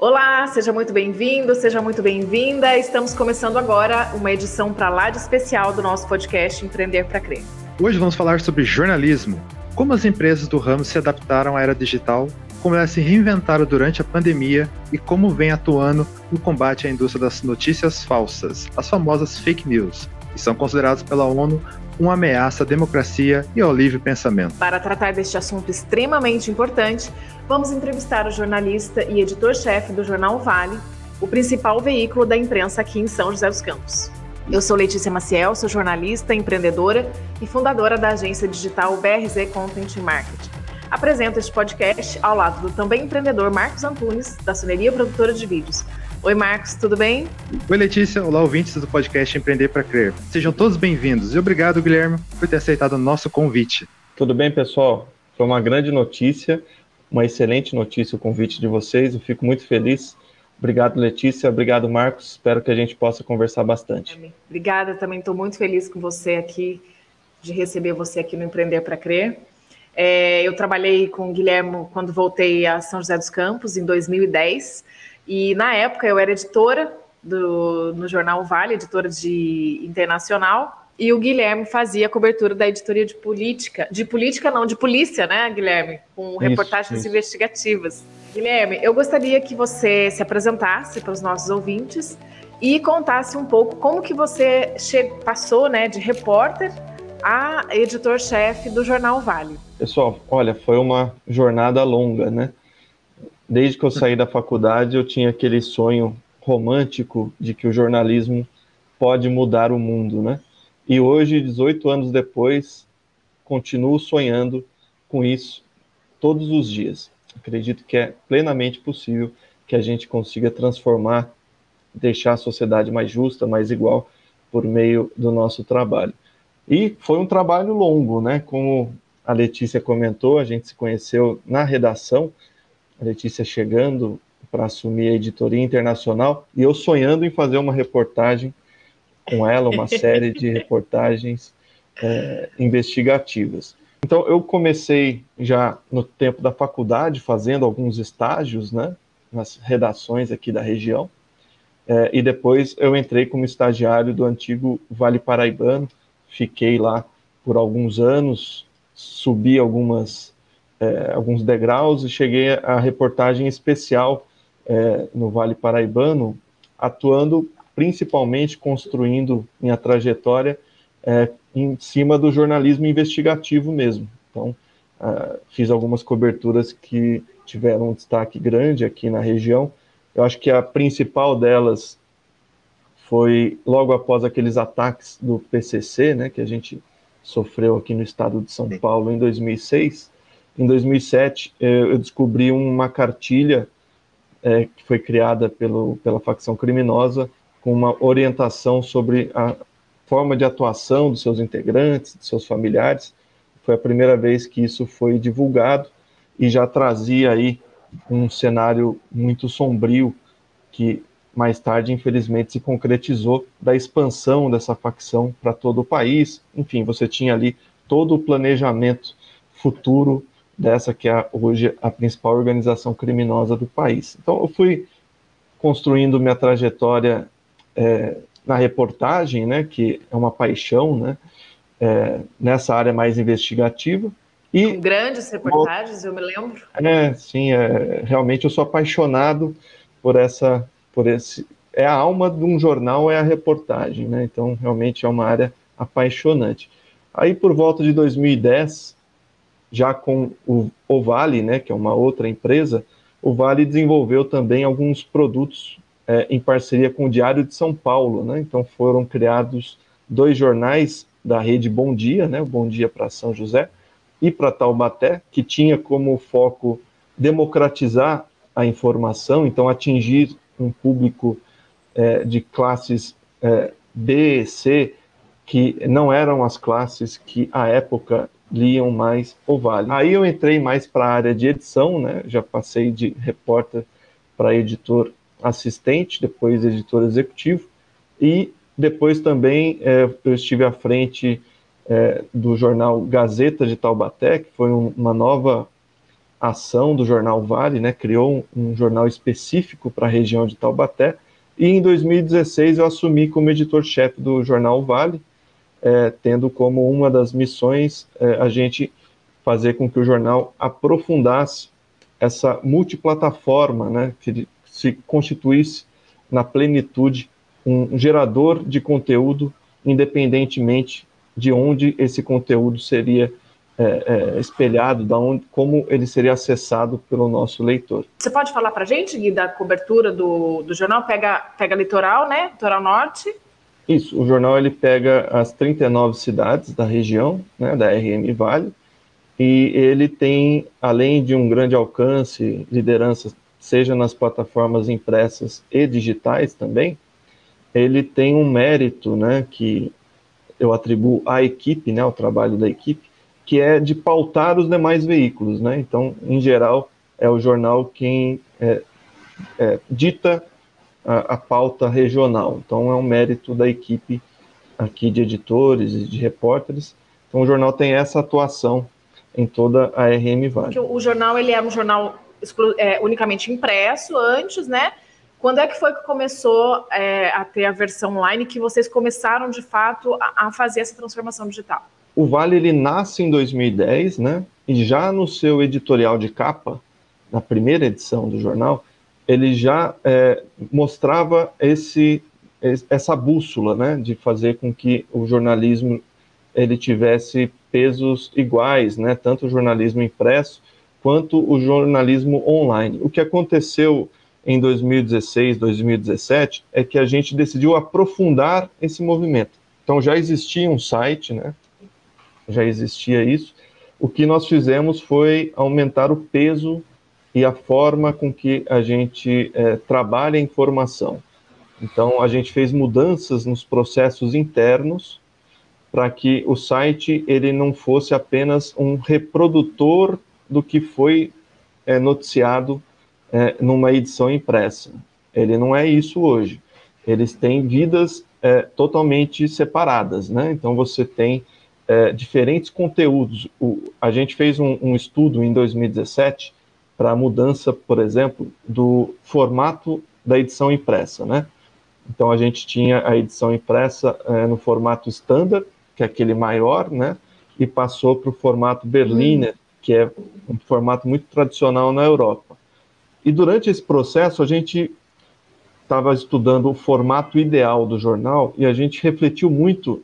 Olá, seja muito bem-vindo, seja muito bem-vinda. Estamos começando agora uma edição para lá de especial do nosso podcast Empreender para Crer. Hoje vamos falar sobre jornalismo, como as empresas do ramo se adaptaram à era digital, como elas se reinventaram durante a pandemia e como vem atuando no combate à indústria das notícias falsas, as famosas fake news, que são consideradas pela ONU uma ameaça à democracia e ao livre pensamento. Para tratar deste assunto extremamente importante, vamos entrevistar o jornalista e editor-chefe do jornal Vale, o principal veículo da imprensa aqui em São José dos Campos. Eu sou Letícia Maciel, sou jornalista, empreendedora e fundadora da agência digital BRZ Content Marketing. Apresento este podcast ao lado do também empreendedor Marcos Antunes, da Soneria Produtora de Vídeos. Oi, Marcos, tudo bem? Oi, Letícia. Olá, ouvintes do podcast Empreender para Crer. Sejam todos bem-vindos e obrigado, Guilherme, por ter aceitado o nosso convite. Tudo bem, pessoal? Foi uma grande notícia, uma excelente notícia o convite de vocês. Eu fico muito feliz. Obrigado, Letícia. Obrigado, Marcos. Espero que a gente possa conversar bastante. Obrigada, também estou muito feliz com você aqui, de receber você aqui no Empreender para Crer. É, eu trabalhei com o Guilherme quando voltei a São José dos Campos, em 2010 e na época eu era editora do, no jornal Vale, editora de internacional, e o Guilherme fazia a cobertura da editoria de política, de política não, de polícia, né, Guilherme, com isso, reportagens isso. investigativas. Guilherme, eu gostaria que você se apresentasse para os nossos ouvintes e contasse um pouco como que você passou, né, de repórter a editor-chefe do jornal Vale. Pessoal, olha, foi uma jornada longa, né? Desde que eu saí da faculdade, eu tinha aquele sonho romântico de que o jornalismo pode mudar o mundo, né? E hoje, 18 anos depois, continuo sonhando com isso todos os dias. Acredito que é plenamente possível que a gente consiga transformar, deixar a sociedade mais justa, mais igual, por meio do nosso trabalho. E foi um trabalho longo, né? Como a Letícia comentou, a gente se conheceu na redação Letícia chegando para assumir a editoria internacional e eu sonhando em fazer uma reportagem com ela, uma série de reportagens é, investigativas. Então eu comecei já no tempo da faculdade fazendo alguns estágios, né, nas redações aqui da região, é, e depois eu entrei como estagiário do antigo Vale Paraibano, fiquei lá por alguns anos, subi algumas é, alguns degraus e cheguei à reportagem especial é, no Vale Paraibano, atuando principalmente construindo minha trajetória é, em cima do jornalismo investigativo mesmo. Então, uh, fiz algumas coberturas que tiveram um destaque grande aqui na região. Eu acho que a principal delas foi logo após aqueles ataques do PCC, né, que a gente sofreu aqui no estado de São Paulo em 2006 em 2007, eh, eu descobri uma cartilha é, que foi criada pelo, pela facção criminosa com uma orientação sobre a forma de atuação dos seus integrantes, dos seus familiares. Foi a primeira vez que isso foi divulgado e já trazia aí um cenário muito sombrio que mais tarde, infelizmente, se concretizou da expansão dessa facção para todo o país. Enfim, você tinha ali todo o planejamento futuro dessa que é hoje a principal organização criminosa do país. Então, eu fui construindo minha trajetória é, na reportagem, né, que é uma paixão, né, é, nessa área mais investigativa. E Com grandes reportagens, eu me lembro. É, sim, é, realmente eu sou apaixonado por essa, por esse, é a alma de um jornal, é a reportagem, né? Então, realmente é uma área apaixonante. Aí, por volta de 2010, já com o, o Vale, né, que é uma outra empresa, o Vale desenvolveu também alguns produtos é, em parceria com o Diário de São Paulo, né? Então foram criados dois jornais da rede Bom Dia, né? Bom Dia para São José e para Taubaté, que tinha como foco democratizar a informação, então atingir um público é, de classes é, B, C, que não eram as classes que à época liam mais o Vale. Aí eu entrei mais para a área de edição, né? Já passei de repórter para editor assistente, depois editor executivo, e depois também é, eu estive à frente é, do jornal Gazeta de Taubaté, que foi um, uma nova ação do jornal Vale, né, criou um, um jornal específico para a região de Taubaté, e em 2016 eu assumi como editor-chefe do jornal Vale, é, tendo como uma das missões é, a gente fazer com que o jornal aprofundasse essa multiplataforma, né, que se constituísse na plenitude um gerador de conteúdo, independentemente de onde esse conteúdo seria é, é, espelhado, da onde, como ele seria acessado pelo nosso leitor. Você pode falar para a gente, Gui, da cobertura do, do jornal? Pega, pega litoral, né? Litoral norte. Isso, o jornal ele pega as 39 cidades da região, né, da RM Vale, e ele tem, além de um grande alcance, liderança, seja nas plataformas impressas e digitais também, ele tem um mérito, né, que eu atribuo à equipe, né, ao trabalho da equipe, que é de pautar os demais veículos, né? Então, em geral, é o jornal quem é, é, dita a, a, pauta regional. Então, é um mérito da equipe aqui de editores e de repórteres. Então, o jornal tem essa atuação em toda a RM Vale. O, o jornal ele era um jornal é, unicamente impresso antes, né? Quando é que foi que começou é, a ter a versão online que vocês começaram de fato a, a fazer essa transformação digital? O Vale ele nasce em 2010, né? E já no seu editorial de capa, na primeira edição do jornal, ele já é, mostrava esse, essa bússola, né? De fazer com que o jornalismo ele tivesse pesos iguais, né? Tanto o jornalismo impresso quanto o jornalismo online. O que aconteceu em 2016, 2017 é que a gente decidiu aprofundar esse movimento. Então já existia um site, né? já existia isso. O que nós fizemos foi aumentar o peso e a forma com que a gente é, trabalha a informação. Então, a gente fez mudanças nos processos internos para que o site ele não fosse apenas um reprodutor do que foi é, noticiado é, numa edição impressa. Ele não é isso hoje. Eles têm vidas é, totalmente separadas, né? Então você tem é, diferentes conteúdos. O, a gente fez um, um estudo em 2017 para a mudança, por exemplo, do formato da edição impressa, né? Então a gente tinha a edição impressa é, no formato standard, que é aquele maior, né? E passou para o formato Berliner, que é um formato muito tradicional na Europa. E durante esse processo a gente estava estudando o formato ideal do jornal e a gente refletiu muito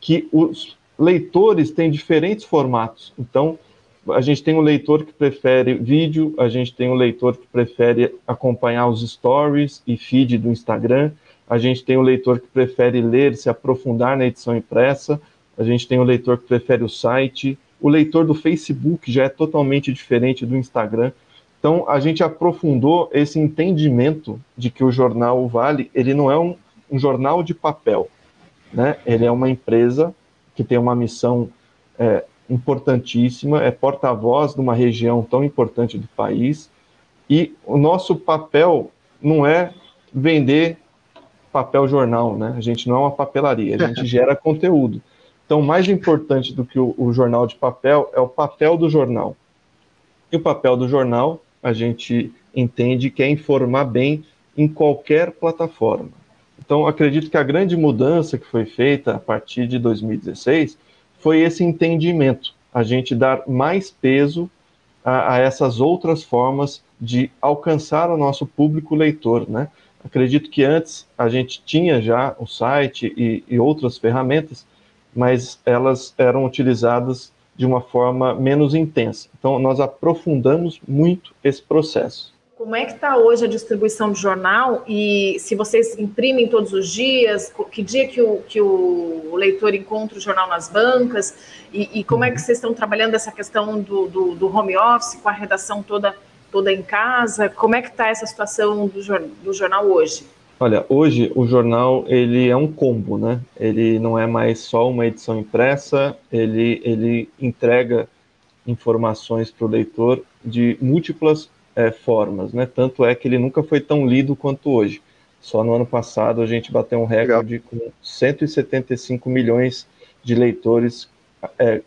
que os leitores têm diferentes formatos. Então, a gente tem um leitor que prefere vídeo, a gente tem um leitor que prefere acompanhar os stories e feed do Instagram, a gente tem um leitor que prefere ler, se aprofundar na edição impressa, a gente tem um leitor que prefere o site, o leitor do Facebook já é totalmente diferente do Instagram. Então, a gente aprofundou esse entendimento de que o jornal Vale, ele não é um, um jornal de papel, né? Ele é uma empresa que tem uma missão é, importantíssima, é porta-voz de uma região tão importante do país, e o nosso papel não é vender papel jornal, né? A gente não é uma papelaria, a gente gera conteúdo. Então, mais importante do que o, o, jornal de papel é o papel do jornal. E o papel do jornal, a gente entende que é informar bem em qualquer plataforma. Então, acredito que a grande mudança que foi feita a partir de 2016 foi esse entendimento, a gente dar mais peso a, a essas outras formas de alcançar o nosso público leitor, né? Acredito que antes a gente tinha já o site e, e outras ferramentas, mas elas eram utilizadas de uma forma menos intensa. Então, nós aprofundamos muito esse processo. Como é que está hoje a distribuição do jornal e se vocês imprimem todos os dias, que dia que o, que o leitor encontra o jornal nas bancas e, e como é que vocês estão trabalhando essa questão do, do, do, home office com a redação toda, toda em casa? Como é que está essa situação do, do jornal hoje? Olha, hoje o jornal ele é um combo, né? Ele não é mais só uma edição impressa, ele, ele entrega informações para o leitor de múltiplas é, formas, né? Tanto é que ele nunca foi tão lido quanto hoje. Só no ano passado a gente bateu um recorde Legal. com 175 milhões de leitores é,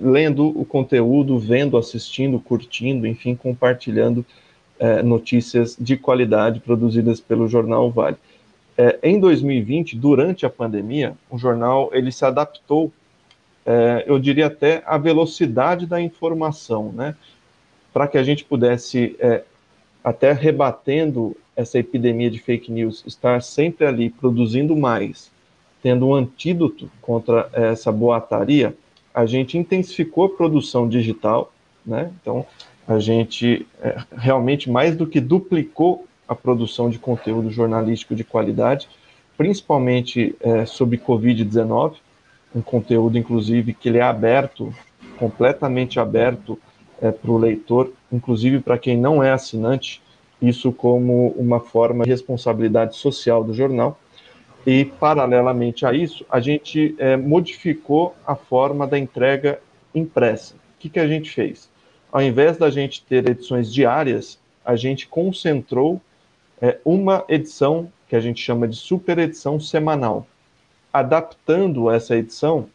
lendo o conteúdo, vendo, assistindo, curtindo, enfim, compartilhando é, notícias de qualidade produzidas pelo jornal Vale. É, em 2020, durante a pandemia, o jornal ele se adaptou, é, eu diria até à velocidade da informação, né? Para que a gente pudesse, é, até rebatendo essa epidemia de fake news, estar sempre ali produzindo mais, tendo um antídoto contra essa boataria, a gente intensificou a produção digital, né? Então, a gente é, realmente mais do que duplicou a produção de conteúdo jornalístico de qualidade, principalmente é, sobre Covid-19, um conteúdo, inclusive, que ele é aberto, completamente aberto é, para o leitor, inclusive para quem não é assinante, isso como uma forma de responsabilidade social do jornal. E, paralelamente a isso, a gente é, modificou a forma da entrega impressa. O que, que a gente fez? Ao invés da gente ter edições diárias, a gente concentrou é, uma edição que a gente chama de super edição semanal, adaptando essa edição,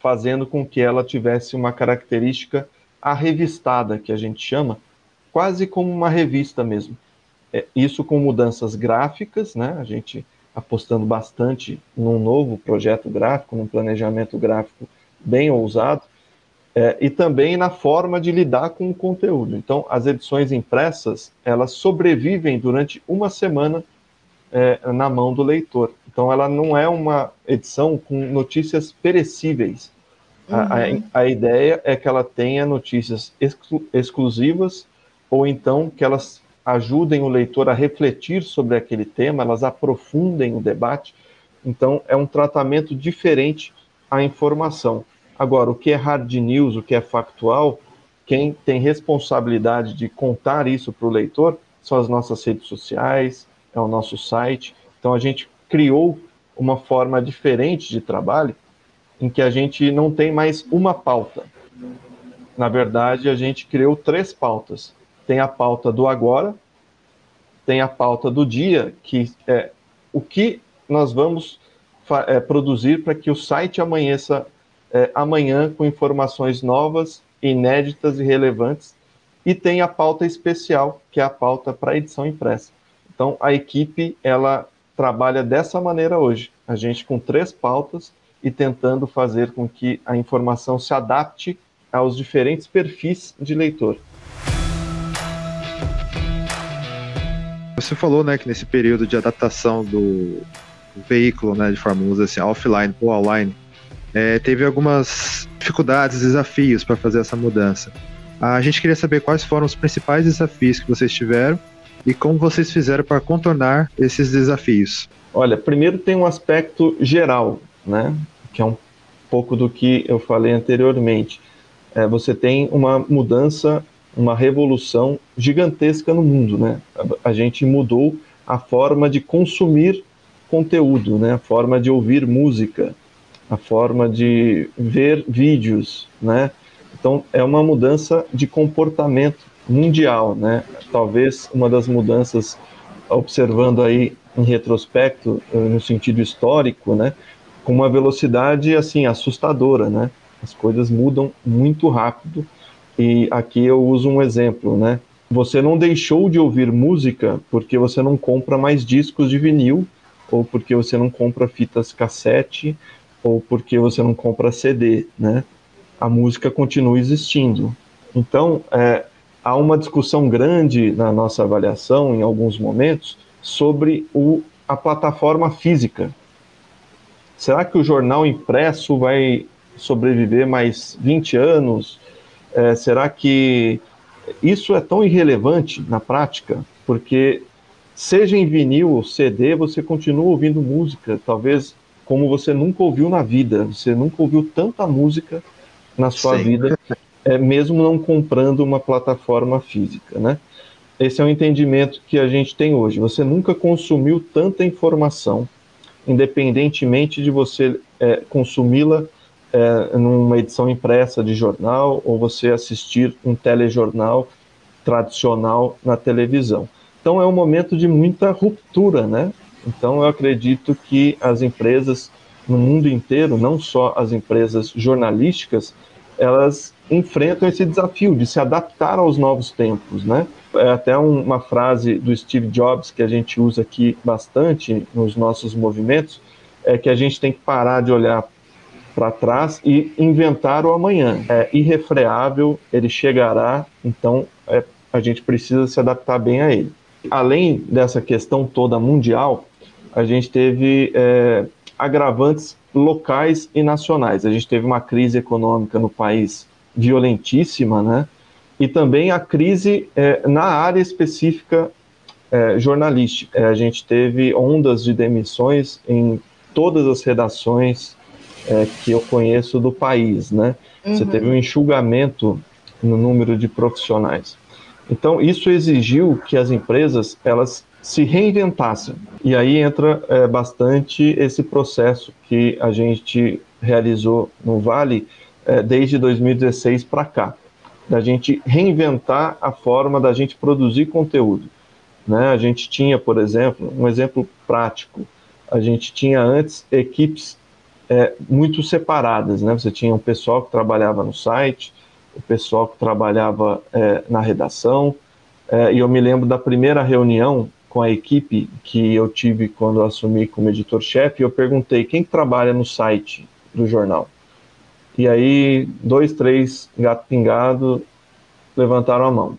fazendo com que ela tivesse uma característica arrevistada, que a gente chama, quase como uma revista mesmo. É, isso com mudanças gráficas, né? A gente apostando bastante num novo projeto gráfico, num planejamento gráfico bem ousado, é, e também na forma de lidar com o conteúdo. Então, as edições impressas, elas sobrevivem durante uma semana é, na mão do leitor. Então, ela não é uma edição com notícias perecíveis. Uhum. A, a, uhum. a, ideia é que ela tenha notícias exclu exclusivas ou então que elas ajudem o leitor a refletir sobre aquele tema, elas aprofundem o debate. Então, é um tratamento diferente à informação. Agora, o que é hard news, o que é factual, quem tem responsabilidade de contar isso para o leitor são as nossas redes sociais, é o nosso site. Então, a gente criou uma forma diferente de trabalho em que a gente não tem mais uma pauta. Na verdade, a gente criou três pautas. Tem a pauta do agora, tem a pauta do dia, que é o que nós vamos é, produzir para que o site amanheça é, amanhã com informações novas, inéditas e relevantes. E tem a pauta especial, que é a pauta para edição impressa. Então, a equipe ela trabalha dessa maneira hoje. A gente com três pautas e tentando fazer com que a informação se adapte aos diferentes perfis de leitor. Você falou, né, que nesse período de adaptação do veículo, né, de forma, assim, offline ou online, é, teve algumas dificuldades, desafios para fazer essa mudança. A gente queria saber quais foram os principais desafios que vocês tiveram e como vocês fizeram para contornar esses desafios. Olha, primeiro tem um aspecto geral, né, que é um pouco do que eu falei anteriormente. É, você tem uma mudança, uma revolução gigantesca no mundo, né? A, a gente mudou a forma de consumir conteúdo, né? A forma de ouvir música, a forma de ver vídeos, né? Então é uma mudança de comportamento mundial, né? Talvez uma das mudanças, observando aí em retrospecto, eh, no sentido histórico, né? Com uma velocidade assim assustadora, né? As coisas mudam muito rápido e aqui eu uso um exemplo, né? Você não deixou de ouvir música porque você não compra mais discos de vinil ou porque você não compra fitas cassete ou porque você não compra CD, né? A música continua existindo. Então, é, há uma discussão grande na nossa avaliação, em alguns momentos, sobre o, a plataforma física. Será que o jornal impresso vai sobreviver mais 20 anos? É, será que isso é tão irrelevante na prática? Porque, seja em vinil ou CD, você continua ouvindo música, talvez como você nunca ouviu na vida. Você nunca ouviu tanta música na sua Sim. vida, é, mesmo não comprando uma plataforma física, né? Esse é o entendimento que a gente tem hoje. Você nunca consumiu tanta informação, independentemente de você é, consumi-la é, numa edição impressa de jornal ou você assistir um telejornal tradicional na televisão. Então é um momento de muita ruptura, né? Então, eu acredito que as empresas no mundo inteiro, não só as empresas jornalísticas, elas enfrentam esse desafio de se adaptar aos novos tempos, né? É até um, uma frase do Steve Jobs que a gente usa aqui bastante nos nossos movimentos, é que a gente tem que parar de olhar para trás e inventar o amanhã. É irrefreável, ele chegará, então é, a gente precisa se adaptar bem a ele. Além dessa questão toda mundial, a gente teve é, agravantes locais e nacionais. A gente teve uma crise econômica no país violentíssima, né? E também a crise é, na área específica é, jornalística. É, a gente teve ondas de demissões em todas as redações é, que eu conheço do país, né? Uhum. Você teve um enxugamento no número de profissionais. Então, isso exigiu que as empresas elas se reinventassem. E aí entra é, bastante esse processo que a gente realizou no Vale é, desde 2016 para cá, da gente reinventar a forma da gente produzir conteúdo. Né? A gente tinha, por exemplo, um exemplo prático, a gente tinha antes equipes é, muito separadas, né? Você tinha um pessoal que trabalhava no site, o pessoal que trabalhava é, na redação, é, e eu me lembro da primeira reunião com a equipe que eu tive quando eu assumi como editor-chefe, eu perguntei quem que trabalha no site do jornal. E aí, dois, três gato pingado levantaram a mão.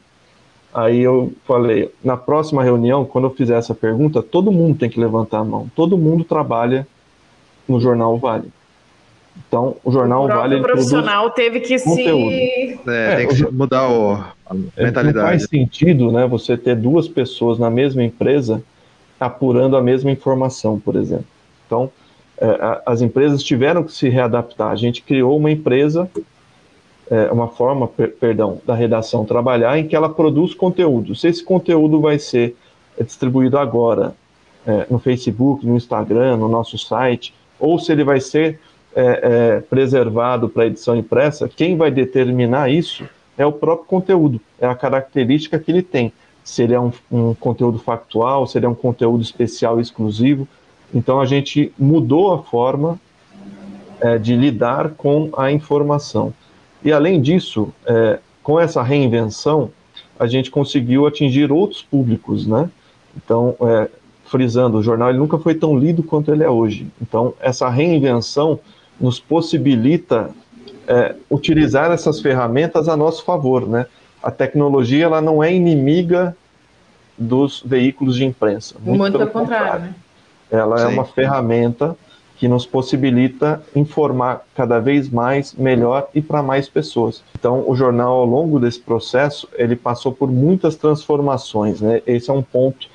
Aí eu falei, na próxima reunião, quando eu fizer essa pergunta, todo mundo tem que levantar a mão. Todo mundo trabalha no jornal Vale. Então, o jornal o Vale. O profissional teve que conteúdo. se. É, tem que mudar o, a mentalidade. Não faz sentido né, você ter duas pessoas na mesma empresa apurando a mesma informação, por exemplo. Então, é, as empresas tiveram que se readaptar. A gente criou uma empresa, é, uma forma, per, perdão, da redação trabalhar em que ela produz conteúdo. Se esse conteúdo vai ser distribuído agora é, no Facebook, no Instagram, no nosso site, ou se ele vai ser é, é, preservado para edição impressa, quem vai determinar isso é o próprio conteúdo, é a característica que ele tem. Se ele é um, um conteúdo factual, se ele é um conteúdo especial exclusivo. Então a gente mudou a forma é, de lidar com a informação. E além disso, é, com essa reinvenção, a gente conseguiu atingir outros públicos, né? Então, é, frisando, o jornal ele nunca foi tão lido quanto ele é hoje. Então, essa reinvenção nos possibilita é, utilizar essas ferramentas a nosso favor, né? A tecnologia ela não é inimiga dos veículos de imprensa. Muito, muito pelo contrário. contrário. Né? Ela é Sim. é uma ferramenta que nos possibilita informar cada vez mais, melhor e para mais pessoas. Então, o jornal, ao longo desse processo, ele passou por muitas transformações. Né? Esse é um ponto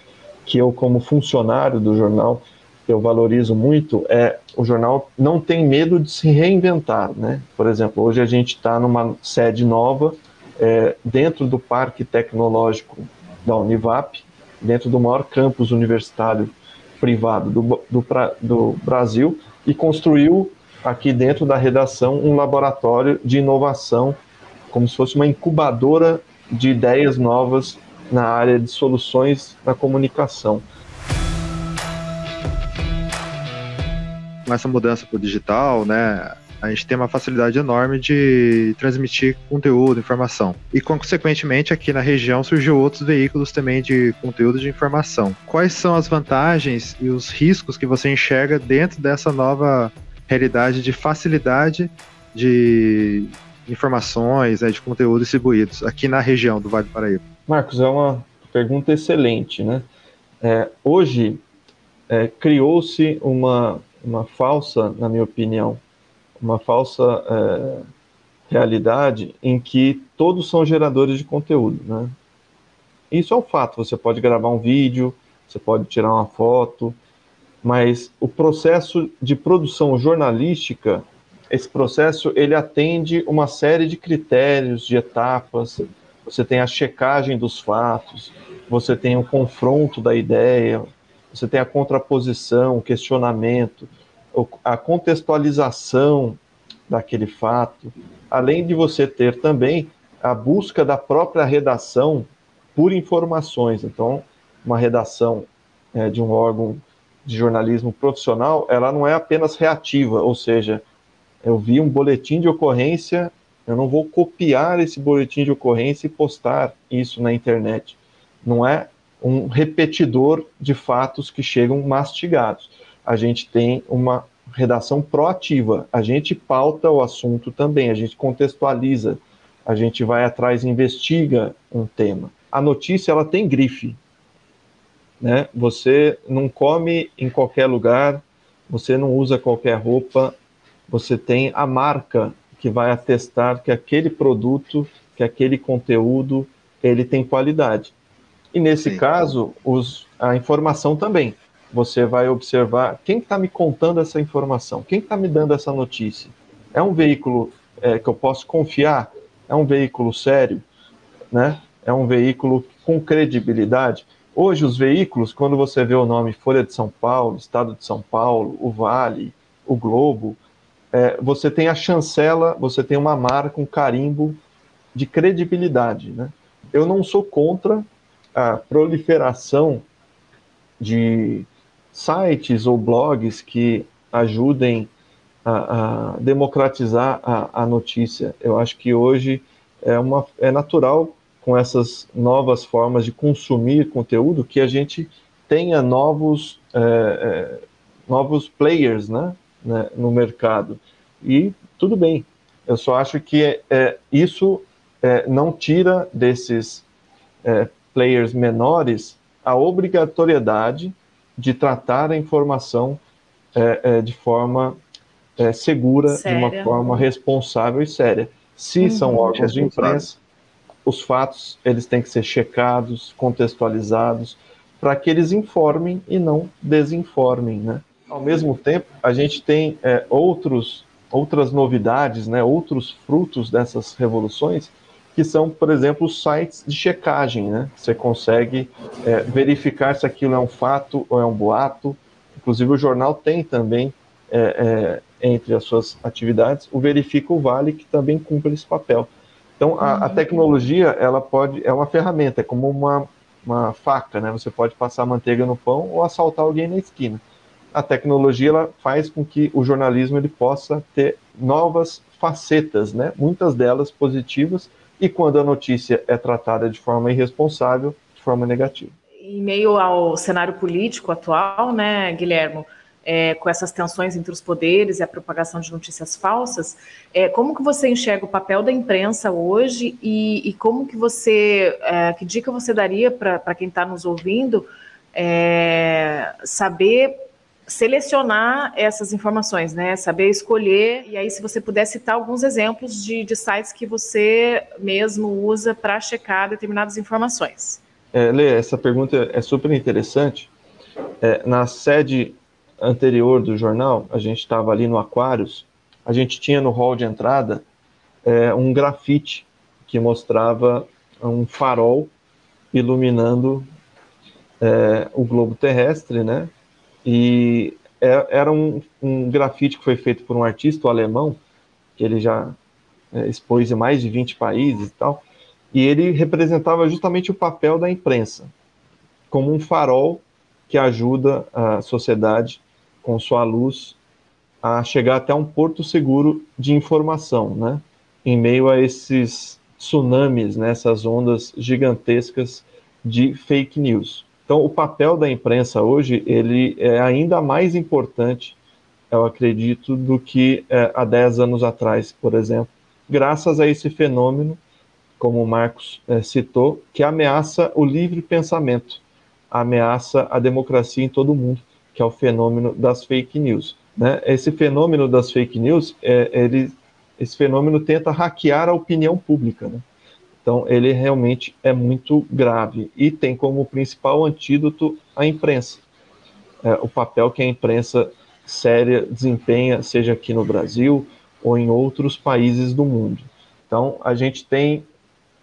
que eu, como funcionário do jornal, eu valorizo muito é o jornal não tem medo de se reinventar, né? Por exemplo, hoje a gente está numa sede nova é, dentro do Parque Tecnológico da Univap, dentro do maior campus universitário privado do, do, do Brasil e construiu aqui dentro da redação um laboratório de inovação, como se fosse uma incubadora de ideias novas na área de soluções na comunicação. Com essa mudança para o digital, né, a gente tem uma facilidade enorme de transmitir conteúdo, informação. E, consequentemente, aqui na região surgiu outros veículos também de conteúdo de informação. Quais são as vantagens e os riscos que você enxerga dentro dessa nova realidade de facilidade de informações, né, de conteúdos distribuídos aqui na região do Vale do Paraíba? Marcos, é uma pergunta excelente, né? É, hoje é, criou-se uma, uma falsa, na minha opinião, uma falsa é, realidade em que todos são geradores de conteúdo, né? Isso é um fato. Você pode gravar um vídeo, você pode tirar uma foto, mas o processo de produção jornalística, esse processo ele atende uma série de critérios, de etapas, você tem a checagem dos fatos, você tem o confronto da ideia, você tem a contraposição, o questionamento, a contextualização daquele fato, além de você ter também a busca da própria redação por informações. Então, uma redação é, de um órgão de jornalismo profissional, ela não é apenas reativa, ou seja, eu vi um boletim de ocorrência Eu não vou copiar esse boletim de ocorrência e postar isso na internet. Não é um repetidor de fatos que chegam mastigados. A gente tem uma redação proativa. A gente pauta o assunto também, a gente contextualiza, a gente vai atrás, investiga um tema. A notícia ela tem grife, né? Você não come em qualquer lugar, você não usa qualquer roupa, você tem a marca que vai atestar que aquele produto, que aquele conteúdo, ele tem qualidade. E nesse Sim. caso, os, a informação também. Você vai observar quem está me contando essa informação, quem está me dando essa notícia. É um veículo é, que eu posso confiar? É um veículo sério? Né? É um veículo com credibilidade? Hoje, os veículos, quando você vê o nome Folha de São Paulo, Estado de São Paulo, o Vale, o Globo, é, você tem a chancela, você tem uma marca, um carimbo de credibilidade. Né? Eu não sou contra a proliferação de sites ou blogs que ajudem a, a democratizar a, a, notícia. Eu acho que hoje é, uma, é natural, com essas novas formas de consumir conteúdo, que a gente tenha novos, é, é, novos players né, né, no mercado. E tudo bem. Eu só acho que é, isso é, não tira desses é, players menores a obrigatoriedade de tratar a informação é, é, de forma é, segura, Séria. de uma forma responsável e séria. Se uhum. são órgãos de imprensa, os fatos eles têm que ser checados, contextualizados, para que eles informem e não desinformem, né? Ao mesmo tempo, a gente tem é, outros, outras novidades, né, outros frutos dessas revoluções que são, por exemplo, sites de checagem, né? Você consegue é, verificar se aquilo é um fato ou é um boato. Inclusive, o jornal tem também, é, é, entre as suas atividades, o Verifica o Vale, que também cumpre esse papel. Então, a, a uhum. tecnologia, ela pode, é uma ferramenta, é como uma, uma faca, né? Você pode passar manteiga no pão ou assaltar alguém na esquina. A tecnologia, ela faz com que o jornalismo ele possa ter novas facetas, né? Muitas delas positivas, e quando a notícia é tratada de forma irresponsável, de forma negativa. Em meio ao cenário político atual, né, Guilhermo, é, com essas tensões entre os poderes e a propagação de notícias falsas, é, como que você enxerga o papel da imprensa hoje e, e como que você, é, que dica você daria para quem está nos ouvindo é, saber selecionar essas informações, né? Saber escolher. E aí, se você puder citar alguns exemplos de, de sites que você mesmo usa para checar determinadas informações. É, Lê, essa pergunta é super interessante. É, na sede anterior do jornal, a gente estava ali no Aquários, a gente tinha no hall de entrada é, um grafite que mostrava um farol iluminando é, o globo terrestre, né? E é, era um, um grafite que foi feito por um artista alemão, que ele já é, expôs em mais de 20 países e tal, e ele representava justamente o papel da imprensa, como um farol que ajuda a sociedade com sua luz a chegar até um porto seguro de informação, né? Em meio a esses tsunamis, né, essas ondas gigantescas de fake news. Então, o papel da imprensa hoje ele é ainda mais importante, eu acredito, do que é, há 10 anos atrás, por exemplo, graças a esse fenômeno, como o Marcos é, citou, que ameaça o livre pensamento, ameaça a democracia em todo o mundo, que é o fenômeno das fake news. Né? Esse fenômeno das fake news, é, ele, esse fenômeno tenta hackear a opinião pública. Né? Então, ele realmente é muito grave e tem como principal antídoto a imprensa. É, o papel que a imprensa séria desempenha, seja aqui no Brasil ou em outros países do mundo. Então, a gente tem,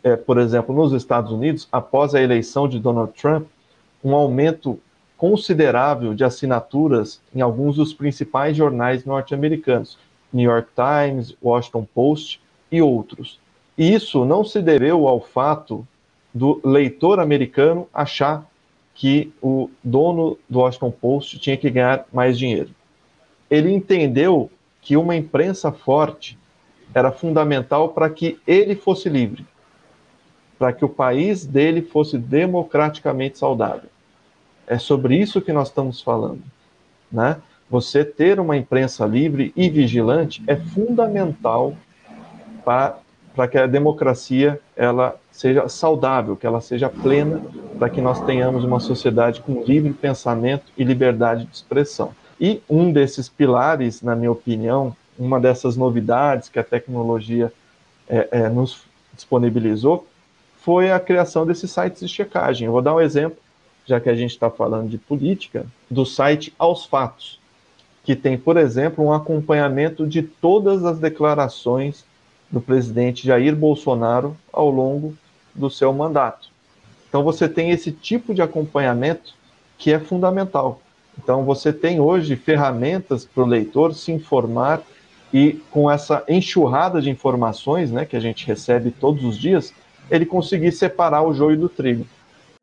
é, por exemplo, nos Estados Unidos, após a eleição de Donald Trump, um aumento considerável de assinaturas em alguns dos principais jornais norte-americanos, New York Times, Washington Post e outros. Isso não se deveu ao fato do leitor americano achar que o dono do Washington Post tinha que ganhar mais dinheiro. Ele entendeu que uma imprensa forte era fundamental para que ele fosse livre, para que o país dele fosse democraticamente saudável. É sobre isso que nós estamos falando, né? Você ter uma imprensa livre e vigilante é fundamental para que a democracia ela seja saudável, que ela seja plena, para que nós tenhamos uma sociedade com livre pensamento e liberdade de expressão. E um desses pilares, na minha opinião, uma dessas novidades que a tecnologia é, é, nos disponibilizou, foi a criação desses sites de checagem. Eu vou dar um exemplo, já que a gente está falando de política, do site Aos Fatos, que tem, por exemplo, um acompanhamento de todas as declarações do presidente Jair Bolsonaro ao longo do seu mandato. Então você tem esse tipo de acompanhamento que é fundamental. Então você tem hoje ferramentas para o leitor se informar e com essa enxurrada de informações, né, que a gente recebe todos os dias, ele conseguir separar o joio do trigo.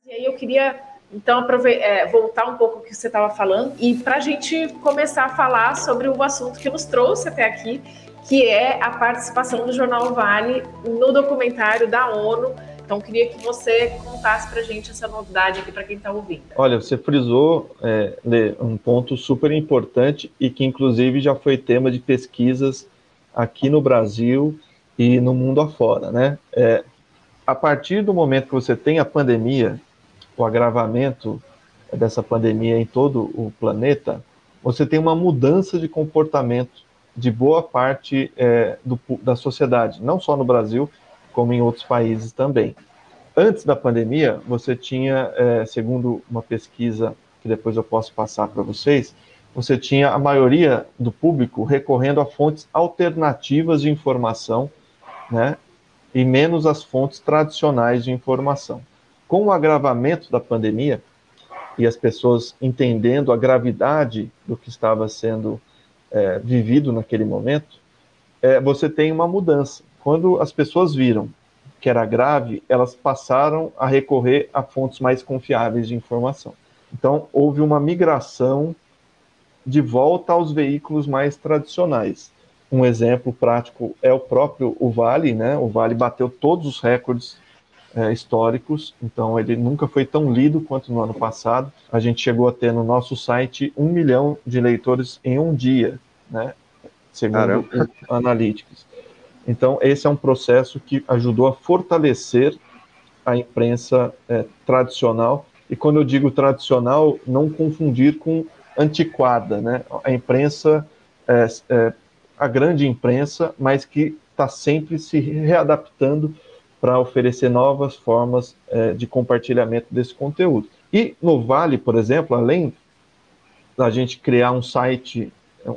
E aí eu queria então é, voltar um pouco o que você estava falando e para a gente começar a falar sobre o assunto que nos trouxe até aqui, que é a participação do Jornal Vale no documentário da ONU. Então, queria que você contasse para a gente essa novidade aqui para quem está ouvindo. Olha, você frisou é, um ponto super importante e que, inclusive, já foi tema de pesquisas aqui no Brasil e no mundo afora, né? É, a partir do momento que você tem a pandemia, o agravamento dessa pandemia em todo o planeta, você tem uma mudança de comportamento de boa parte é, do, da sociedade, não só no Brasil, como em outros países também. Antes da pandemia, você tinha, é, segundo uma pesquisa que depois eu posso passar para vocês, você tinha a maioria do público recorrendo a fontes alternativas de informação, né, e menos as fontes tradicionais de informação. Com o agravamento da pandemia e as pessoas entendendo a gravidade do que estava sendo é, vivido naquele momento, é, você tem uma mudança. Quando as pessoas viram que era grave, elas passaram a recorrer a fontes mais confiáveis de informação. Então, houve uma migração de volta aos veículos mais tradicionais. Um exemplo prático é o próprio o Vale, né? O Vale bateu todos os recordes é, históricos, então ele nunca foi tão lido quanto no ano passado. A gente chegou a ter no nosso site um milhão de leitores em um dia, né? Segundo analíticos. Então, esse é um processo que ajudou a fortalecer a imprensa é, tradicional. E quando eu digo tradicional, não confundir com antiquada, né? A imprensa, é, é, a grande imprensa, mas que está sempre se readaptando para oferecer novas formas é, de compartilhamento desse conteúdo. E no Vale, por exemplo, além da gente criar um site,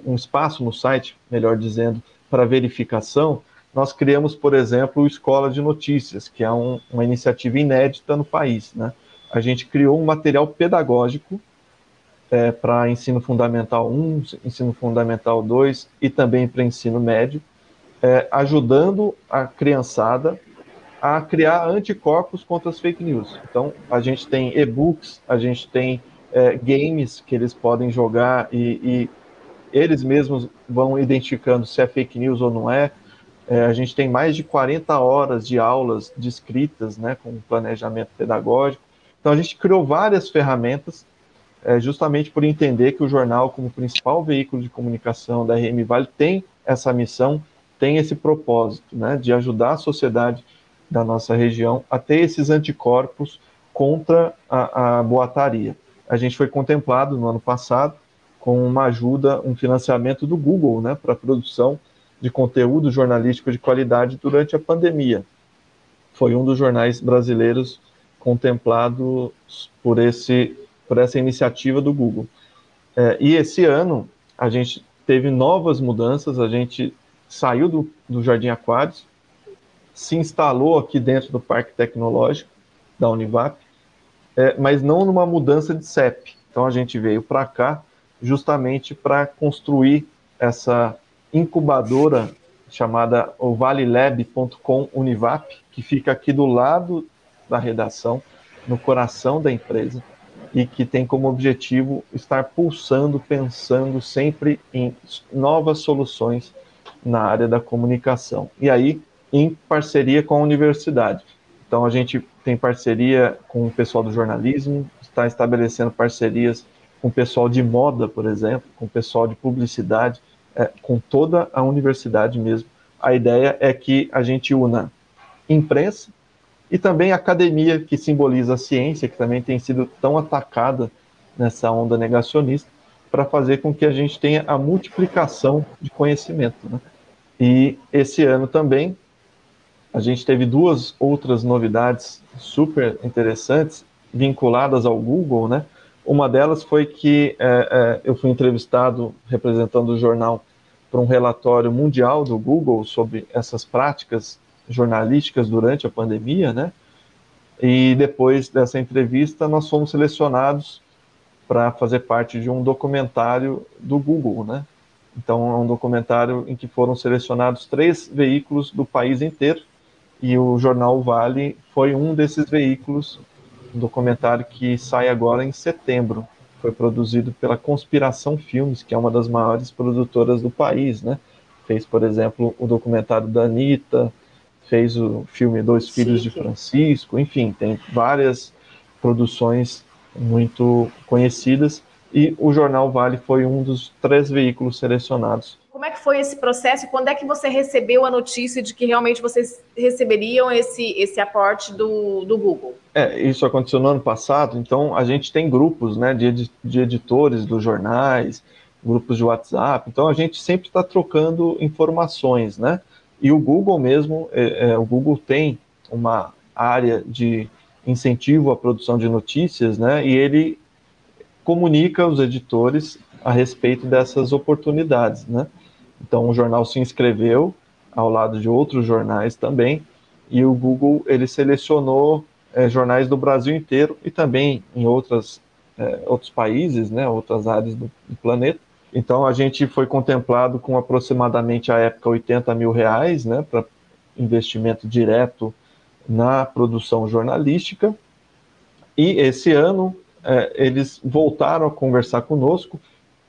um espaço no site, melhor dizendo, para verificação, nós criamos, por exemplo, o Escola de Notícias, que é um, uma iniciativa inédita no país. Né? A gente criou um material pedagógico é, para ensino fundamental 1, ensino fundamental 2 e também para ensino médio, é, ajudando a criançada a criar anticorpos contra as fake news. Então, a gente tem e-books, a gente tem é, games que eles podem jogar e, e, eles mesmos vão identificando se é fake news ou não é. é. A gente tem mais de 40 horas de aulas descritas, né, com planejamento pedagógico. Então, a gente criou várias ferramentas, é, justamente por entender que o jornal, como principal veículo de comunicação da RM Vale, tem essa missão, tem esse propósito, né, de ajudar a sociedade da nossa região a ter esses anticorpos contra a, a boataria. A gente foi contemplado no ano passado com uma ajuda, um financiamento do Google, né, para produção de conteúdo jornalístico de qualidade durante a pandemia. Foi um dos jornais brasileiros contemplados por, esse, por essa iniciativa do Google. É, e esse ano a gente teve novas mudanças, a gente saiu do, do Jardim Aquários, se instalou aqui dentro do Parque Tecnológico da Univap, é, mas não numa mudança de CEP. Então a gente veio para cá justamente para construir essa incubadora chamada ovalilab.com Univap, que fica aqui do lado da redação, no coração da empresa, e que tem como objetivo estar pulsando, pensando sempre em novas soluções na área da comunicação. E aí, em parceria com a universidade. Então, a gente tem parceria com o pessoal do jornalismo, está estabelecendo parcerias com o pessoal de moda, por exemplo, com o pessoal de publicidade, é, com toda a universidade mesmo. A ideia é que a gente una imprensa e também academia, que simboliza a ciência, que também tem sido tão atacada nessa onda negacionista, para fazer com que a gente tenha a multiplicação de conhecimento. Né? E esse ano também a gente teve duas outras novidades super interessantes vinculadas ao Google, né? Uma delas foi que é, é, eu fui entrevistado representando o jornal para um relatório mundial do Google sobre essas práticas jornalísticas durante a pandemia, né? E depois dessa entrevista, nós fomos selecionados para fazer parte de um documentário do Google, né? Então, é um documentário em que foram selecionados três veículos do país inteiro e o jornal Vale foi um desses veículos. Um documentário que sai agora em setembro. Foi produzido pela Conspiração Filmes, que é uma das maiores produtoras do país, né? Fez, por exemplo, o documentário da Anitta, fez o filme Dois Filhos de Francisco, enfim, tem várias produções muito conhecidas e o jornal Vale foi um dos três veículos selecionados. Como é que foi esse processo? Quando é que você recebeu a notícia de que realmente vocês receberiam esse, esse aporte do, do Google? É, isso aconteceu no ano passado, então a gente tem grupos né, de, de editores dos jornais, grupos de WhatsApp, então a gente sempre está trocando informações, né? E o Google mesmo, é, é, o Google tem uma área de incentivo à produção de notícias, né? E ele comunica aos editores a respeito dessas oportunidades, né? Então o jornal se inscreveu ao lado de outros jornais também e o Google ele selecionou é, jornais do Brasil inteiro e também em outras é, outros países, né? Outras áreas do, do planeta então a gente foi contemplado com aproximadamente a época 80 mil reais, né, para investimento direto na produção jornalística. E esse ano é, eles voltaram a conversar conosco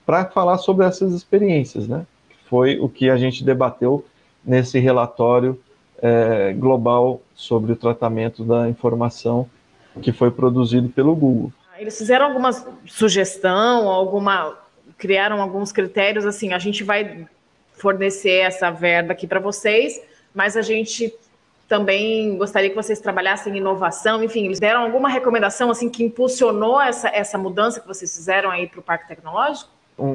para falar sobre essas experiências, né? Foi o que a gente debateu nesse relatório é, global sobre o tratamento da informação que foi produzido pelo Google. Eles fizeram alguma sugestão, alguma criaram alguns critérios assim, a gente vai fornecer essa verba aqui para vocês, mas a gente também gostaria que vocês trabalhassem em inovação, enfim, eles deram alguma recomendação assim que impulsionou essa, essa mudança que vocês fizeram aí para o Parque Tecnológico?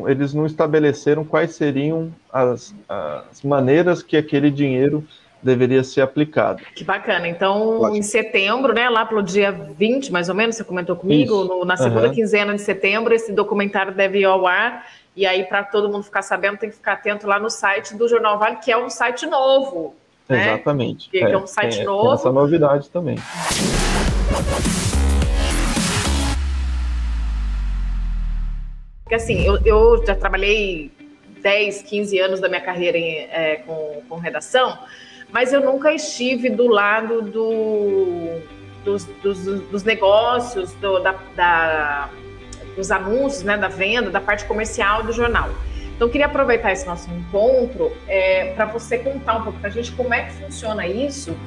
Eles não estabeleceram quais seriam as, as maneiras que aquele dinheiro deveria ser aplicado. Que bacana. Então, em setembro, né, lá pelo dia 20, mais ou menos, você comentou comigo, no, na segunda uhum. quinzena de setembro, esse documentário deve ir ao ar. E aí, para todo mundo ficar sabendo, tem que ficar atento lá no site do Jornal Vale, que é um site novo. Né? Exatamente. Que é, é, um site tem, novo. Tem essa novidade também. Porque assim, eu, eu já trabalhei 10, 15 anos da minha carreira em, é, com, com redação, mas eu nunca estive do lado do, dos, dos, dos negócios, do, da, da, dos anúncios, né, da venda, da parte comercial do jornal. Então, queria aproveitar esse nosso encontro é, para você contar um pouco para a gente como é que funciona isso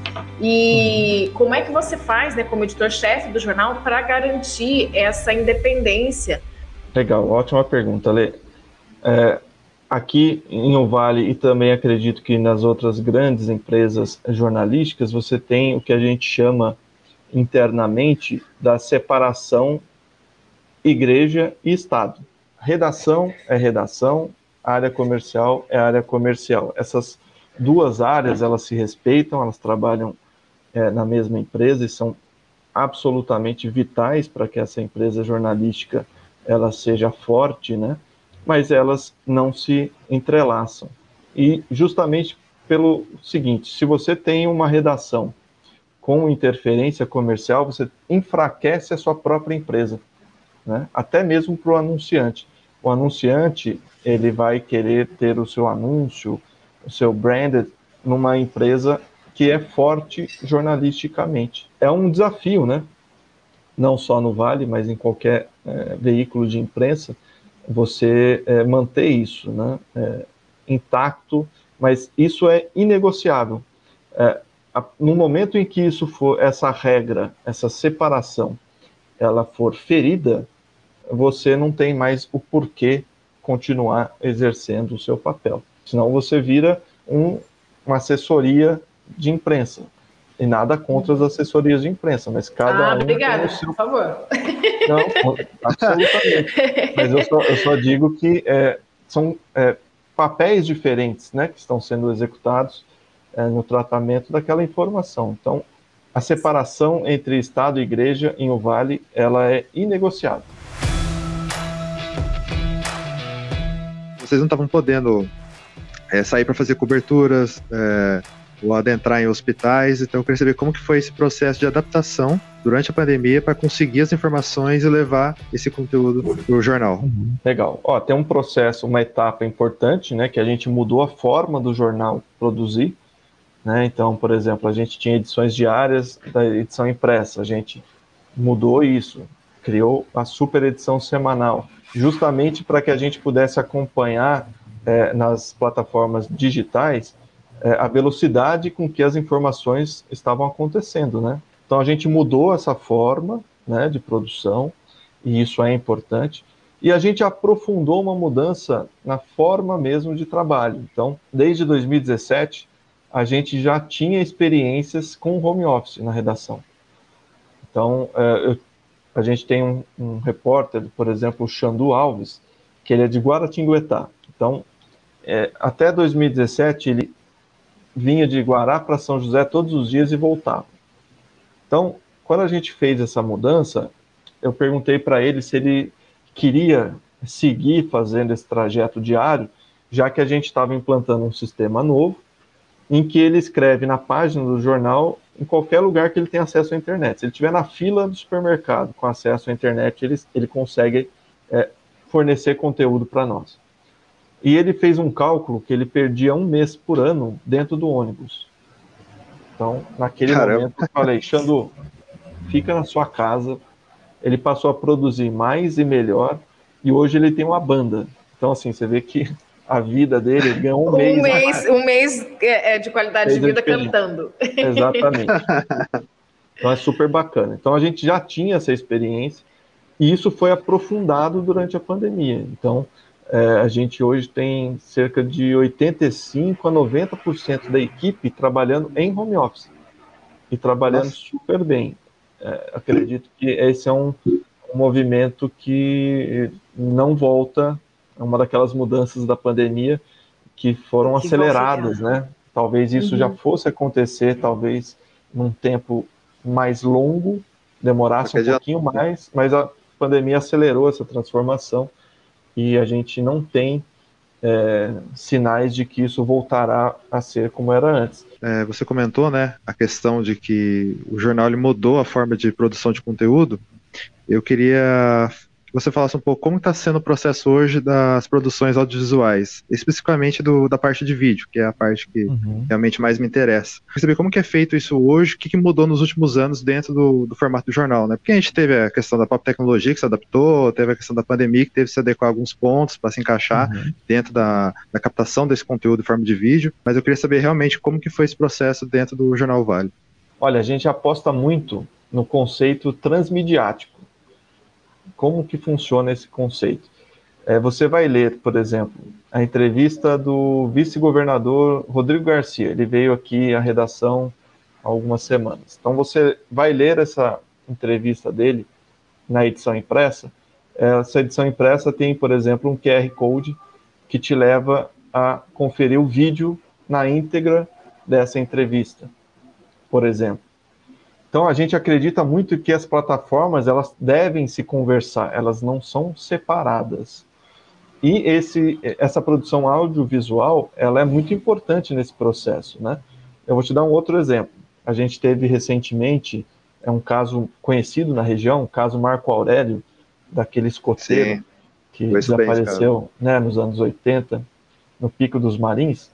e como é que você faz, né, como editor-chefe do jornal, para garantir essa independência. Legal, ótima pergunta, Lê. É, aqui em Ovale e também acredito que nas outras grandes empresas jornalísticas, você tem o que a gente chama internamente da separação igreja e Estado. Redação é redação, área comercial é área comercial. Essas duas áreas elas se respeitam, elas trabalham é, na mesma empresa e são absolutamente vitais para que essa empresa jornalística ela seja forte, né? mas elas não se entrelaçam. E justamente pelo seguinte: se você tem uma redação com interferência comercial, você enfraquece a sua própria empresa, né? até mesmo para o anunciante. O anunciante ele vai querer ter o seu anúncio, o seu branded numa empresa que é forte jornalisticamente. É um desafio, né? Não só no Vale, mas em qualquer é, veículo de imprensa, você é, manter isso né, é, intacto mas isso é inegociável. É, a, no momento em que isso for, essa regra, essa separação, ela for ferida, você não tem mais o porquê continuar exercendo o seu papel. Senão você vira um, uma assessoria de imprensa. E nada contra as assessorias de imprensa, mas cada ah, um. Obrigada, seu... por favor. Não, absolutamente. mas eu só, eu só digo que é, são é, papéis diferentes né, que estão sendo executados é, no tratamento daquela informação. Então, a separação entre Estado e Igreja em O Vale ela é inegociável. Vocês não estavam podendo é, sair para fazer coberturas, é, ou adentrar em hospitais. Então eu queria saber como que foi esse processo de adaptação durante a pandemia para conseguir as informações e levar esse conteúdo para o jornal. Legal. Ó, tem um processo, uma etapa importante, né, que a gente mudou a forma do jornal produzir. Né? Então, por exemplo, a gente tinha edições diárias da edição impressa, a gente mudou isso, criou a super edição semanal, justamente para que a gente pudesse acompanhar é, nas plataformas digitais é, a velocidade com que as informações estavam acontecendo, né? Então a gente mudou essa forma né, de produção, e isso é importante, e a gente aprofundou uma mudança na forma mesmo de trabalho. Então, desde 2017, a gente já tinha experiências com home office na redação. Então, é, eu, a gente tem um, um repórter, por exemplo, o Xandu Alves, que ele é de Guaratinguetá. Então, é, até 2017, ele vinha de Guará para São José todos os dias e voltava. Então, quando a gente fez essa mudança, eu perguntei para ele se ele queria seguir fazendo esse trajeto diário, já que a gente estava implantando um sistema novo, em que ele escreve na página do jornal em qualquer lugar que ele tenha acesso à internet. Se ele estiver na fila do supermercado com acesso à internet, ele, ele consegue é, fornecer conteúdo para nós. E ele fez um cálculo que ele perdia um mês por ano dentro do ônibus. Então, naquele Caramba. momento, eu falei, Xandu, fica na sua casa. Ele passou a produzir mais e melhor, e hoje ele tem uma banda. Então, assim, você vê que a vida dele ganhou um, um mês. mês um mês é, é, de qualidade de vida cantando. Exatamente. Então é super bacana. Então a gente já tinha essa experiência e isso foi aprofundado durante a pandemia. Então, é, a gente hoje tem cerca de 85 a 90% da equipe trabalhando em home office e trabalhando Nossa. super bem. É, acredito que esse é um, um, movimento que não volta, é uma daquelas mudanças da pandemia que foram que aceleradas, né? Talvez isso uhum. já fosse acontecer, talvez num tempo mais longo, demorasse um pouquinho mais, mas a pandemia acelerou essa transformação e a gente não tem é, sinais de que isso voltará a ser como era antes. É, você comentou, né, a questão de que o jornal ele mudou a forma de produção de conteúdo. Eu queria que você falasse um pouco como está sendo o processo hoje das produções audiovisuais, especificamente do, da parte de vídeo, que é a parte que uhum. realmente mais me interessa. Queria saber como que é feito isso hoje, o que, que mudou nos últimos anos dentro do, do, formato do jornal, né? Porque a gente teve a questão da pop tecnologia que se adaptou, teve a questão da pandemia que teve que se adequar a alguns pontos para se encaixar uhum. dentro da, da captação desse conteúdo em forma de vídeo, mas eu queria saber realmente como que foi esse processo dentro do Jornal Vale. Olha, a gente aposta muito no conceito transmediático como que funciona esse conceito? É, você vai ler, por exemplo, a entrevista do vice-governador Rodrigo Garcia. Ele veio aqui à redação há algumas semanas. Então você vai ler essa entrevista dele na edição impressa. Essa edição impressa tem, por exemplo, um QR Code que te leva a conferir o vídeo na íntegra dessa entrevista, por exemplo. Então a gente acredita muito que as plataformas elas devem se conversar, elas não são separadas. E esse, essa produção audiovisual ela é muito importante nesse processo, né? Eu vou te dar um outro exemplo. A gente teve recentemente é um caso conhecido na região, o caso Marco Aurélio, daquele escoteiro Sim, que desapareceu né, nos anos 80, no Pico dos Marins.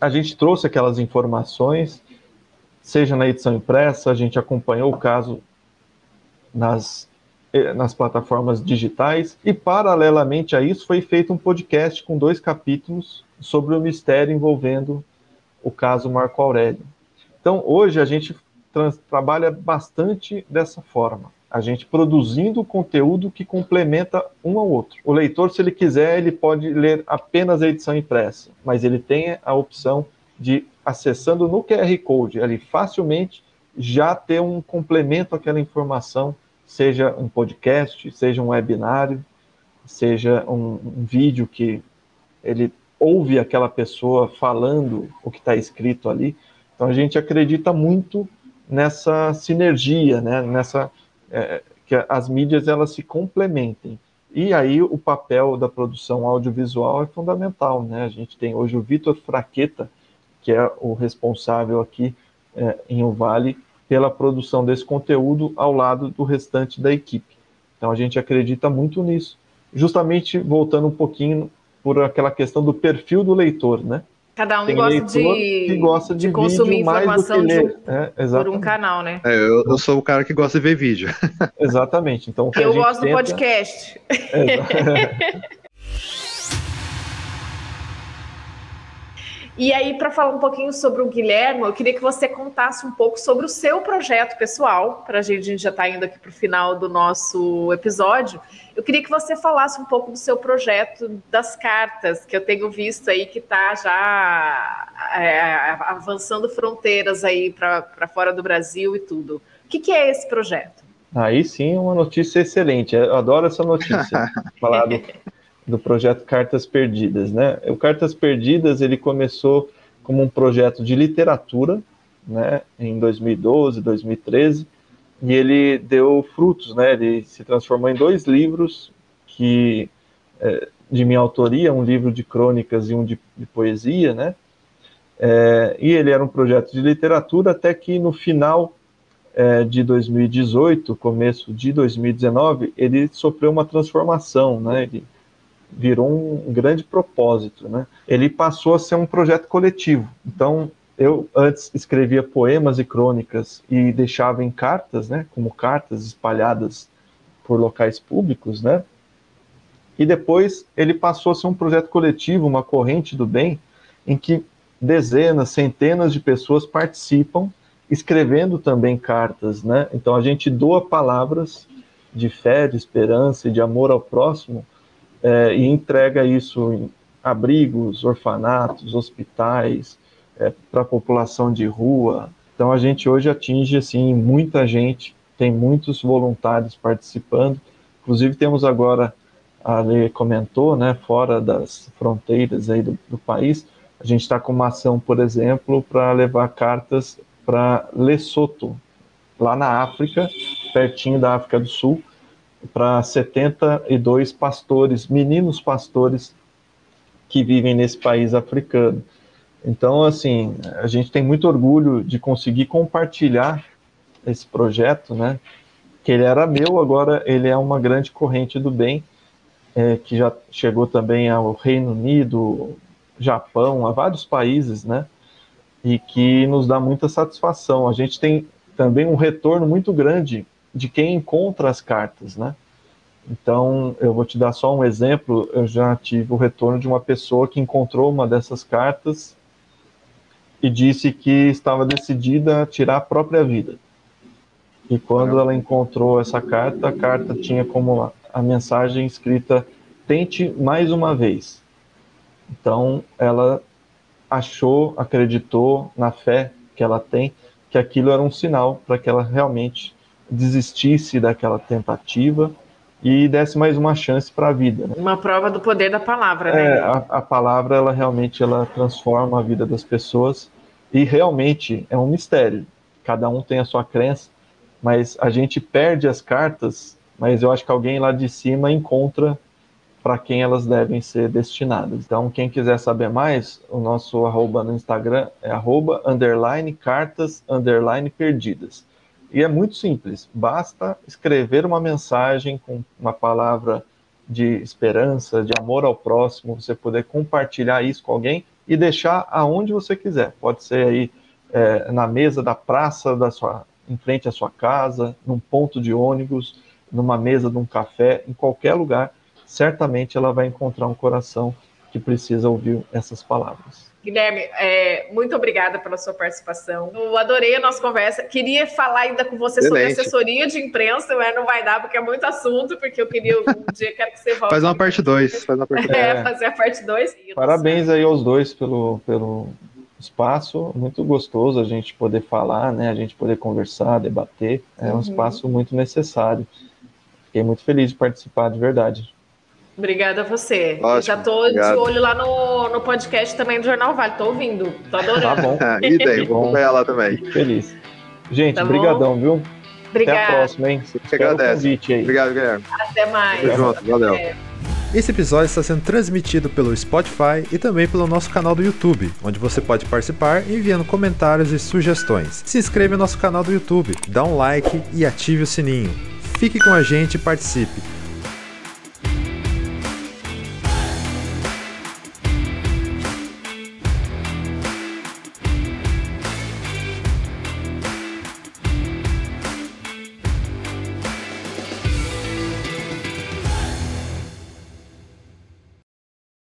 A gente trouxe aquelas informações seja na edição impressa, a gente acompanhou o caso nas, eh, nas plataformas digitais, e paralelamente a isso foi feito um podcast com dois capítulos sobre o mistério envolvendo o caso Marco Aurélio. Então, hoje a gente trabalha bastante dessa forma. A gente produzindo conteúdo que complementa um ao outro. O leitor, se ele quiser, ele pode ler apenas a edição impressa, mas ele tem a opção de, acessando no QR Code, ali facilmente, já ter um complemento àquela informação, seja um podcast, seja um webinário, seja um, um vídeo que ele ouve aquela pessoa falando o que está escrito ali. Então a gente acredita muito nessa sinergia, né? nessa é, que as mídias elas se complementem. E aí o papel da produção audiovisual é fundamental, né? A gente tem hoje o Vitor Fraqueta, que é o responsável aqui é, em O Vale pela produção desse conteúdo ao lado do restante da equipe. Então a gente acredita muito nisso. Justamente voltando um pouquinho por aquela questão do perfil do leitor, né? Cada um gosta de, gosta de, de consumir informação de, um, é, por um canal, né? É, eu, eu, sou o cara que gosta de ver vídeo. Exatamente. Então, eu gosto tenta... do podcast. E aí, para falar um pouquinho sobre o Guilherme, eu queria que você contasse um pouco sobre o seu projeto pessoal, para a gente, já está indo aqui para o final do nosso episódio. Eu queria que você falasse um pouco do seu projeto das cartas, que eu tenho visto aí que está já é, avançando fronteiras aí para fora do Brasil e tudo. O que, que é esse projeto? Aí sim, uma notícia excelente. Eu adoro essa notícia. falar do, do projeto Cartas Perdidas, né? O Cartas Perdidas ele começou como um projeto de literatura, né? Em 2012, 2013 e ele deu frutos, né? Ele se transformou em dois livros que é, de minha autoria, um livro de crônicas e um de, de poesia, né? É, e ele era um projeto de literatura até que no final é, de 2018, começo de 2019, ele sofreu uma transformação, né? Ele virou um grande propósito, né? Ele passou a ser um projeto coletivo. Então, eu antes escrevia poemas e crônicas e deixava em cartas, né? Como cartas espalhadas por locais públicos, né? E depois ele passou a ser um projeto coletivo, uma corrente do bem, em que dezenas, centenas de pessoas participam, escrevendo também cartas, né? Então a gente doa palavras de fé, de esperança e de amor ao próximo é, e entrega isso em abrigos, orfanatos, hospitais, é, para a população de rua. Então a gente hoje atinge assim muita gente, tem muitos voluntários participando. Inclusive temos agora a lei comentou, né, fora das fronteiras aí do, do país, a gente está com uma ação, por exemplo, para levar cartas para Lesoto, lá na África, pertinho da África do Sul, para 72 pastores, meninos pastores que vivem nesse país africano. Então, assim, a gente tem muito orgulho de conseguir compartilhar esse projeto, né? Que ele era meu, agora ele é uma grande corrente do bem, é, que já chegou também ao Reino Unido, Japão, a vários países, né? E que nos dá muita satisfação. A gente tem também um retorno muito grande de quem encontra as cartas, né? Então, eu vou te dar só um exemplo. Eu já tive o retorno de uma pessoa que encontrou uma dessas cartas e disse que estava decidida a tirar a própria vida. E quando ela encontrou essa carta, a carta tinha como a, mensagem escrita: tente mais uma vez. Então, ela achou, acreditou na fé que ela tem, que aquilo era um sinal para que ela realmente desistisse daquela tentativa e desse mais uma chance para a vida. Né? Uma prova do poder da palavra, né? É, a, a, palavra, ela realmente ela transforma a vida das pessoas e realmente é um mistério. Cada um tem a sua crença, mas a gente perde as cartas, mas eu acho que alguém lá de cima encontra para quem elas devem ser destinadas. Então, quem quiser saber mais, o nosso arroba no Instagram é arroba underline cartas underline perdidas. E é muito simples, basta escrever uma mensagem com uma palavra de esperança, de amor ao próximo, você poder compartilhar isso com alguém e deixar aonde você quiser. Pode ser aí é, na mesa da praça da sua, em frente à sua casa, num ponto de ônibus, numa mesa de um café, em qualquer lugar certamente ela vai encontrar um coração que precisa ouvir essas palavras. Guilherme, é, muito obrigada pela sua participação. Eu adorei a nossa conversa. Queria falar ainda com você Excelente. sobre assessoria de imprensa, mas não vai dar porque é muito assunto, porque eu queria um dia quero que você volte. Faz uma parte 2. Faz uma parte É, é, fazer a parte 2. Parabéns aí aos dois pelo, pelo espaço. Muito gostoso a gente poder falar, né? A gente poder conversar, debater. É um uhum. espaço muito necessário. Fiquei muito feliz de participar, de verdade. Obrigada a você. Ótimo, já tô obrigado. de olho lá no, no podcast também do Jornal Vale. Tô ouvindo, tô adorando. Tá bom. e daí, vamos ver lá também. Feliz. Gente, tá brigadão, viu? Obrigada. Até a próxima, hein? Você agradece. Obrigado, Guilherme. Até mais. Tamo junto, valeu. É. Esse episódio está sendo transmitido pelo Spotify e também pelo nosso canal do YouTube, onde você pode participar enviando comentários e sugestões. Se inscreva no nosso canal do YouTube, dá um like e ative o sininho. Fique com a gente e participe.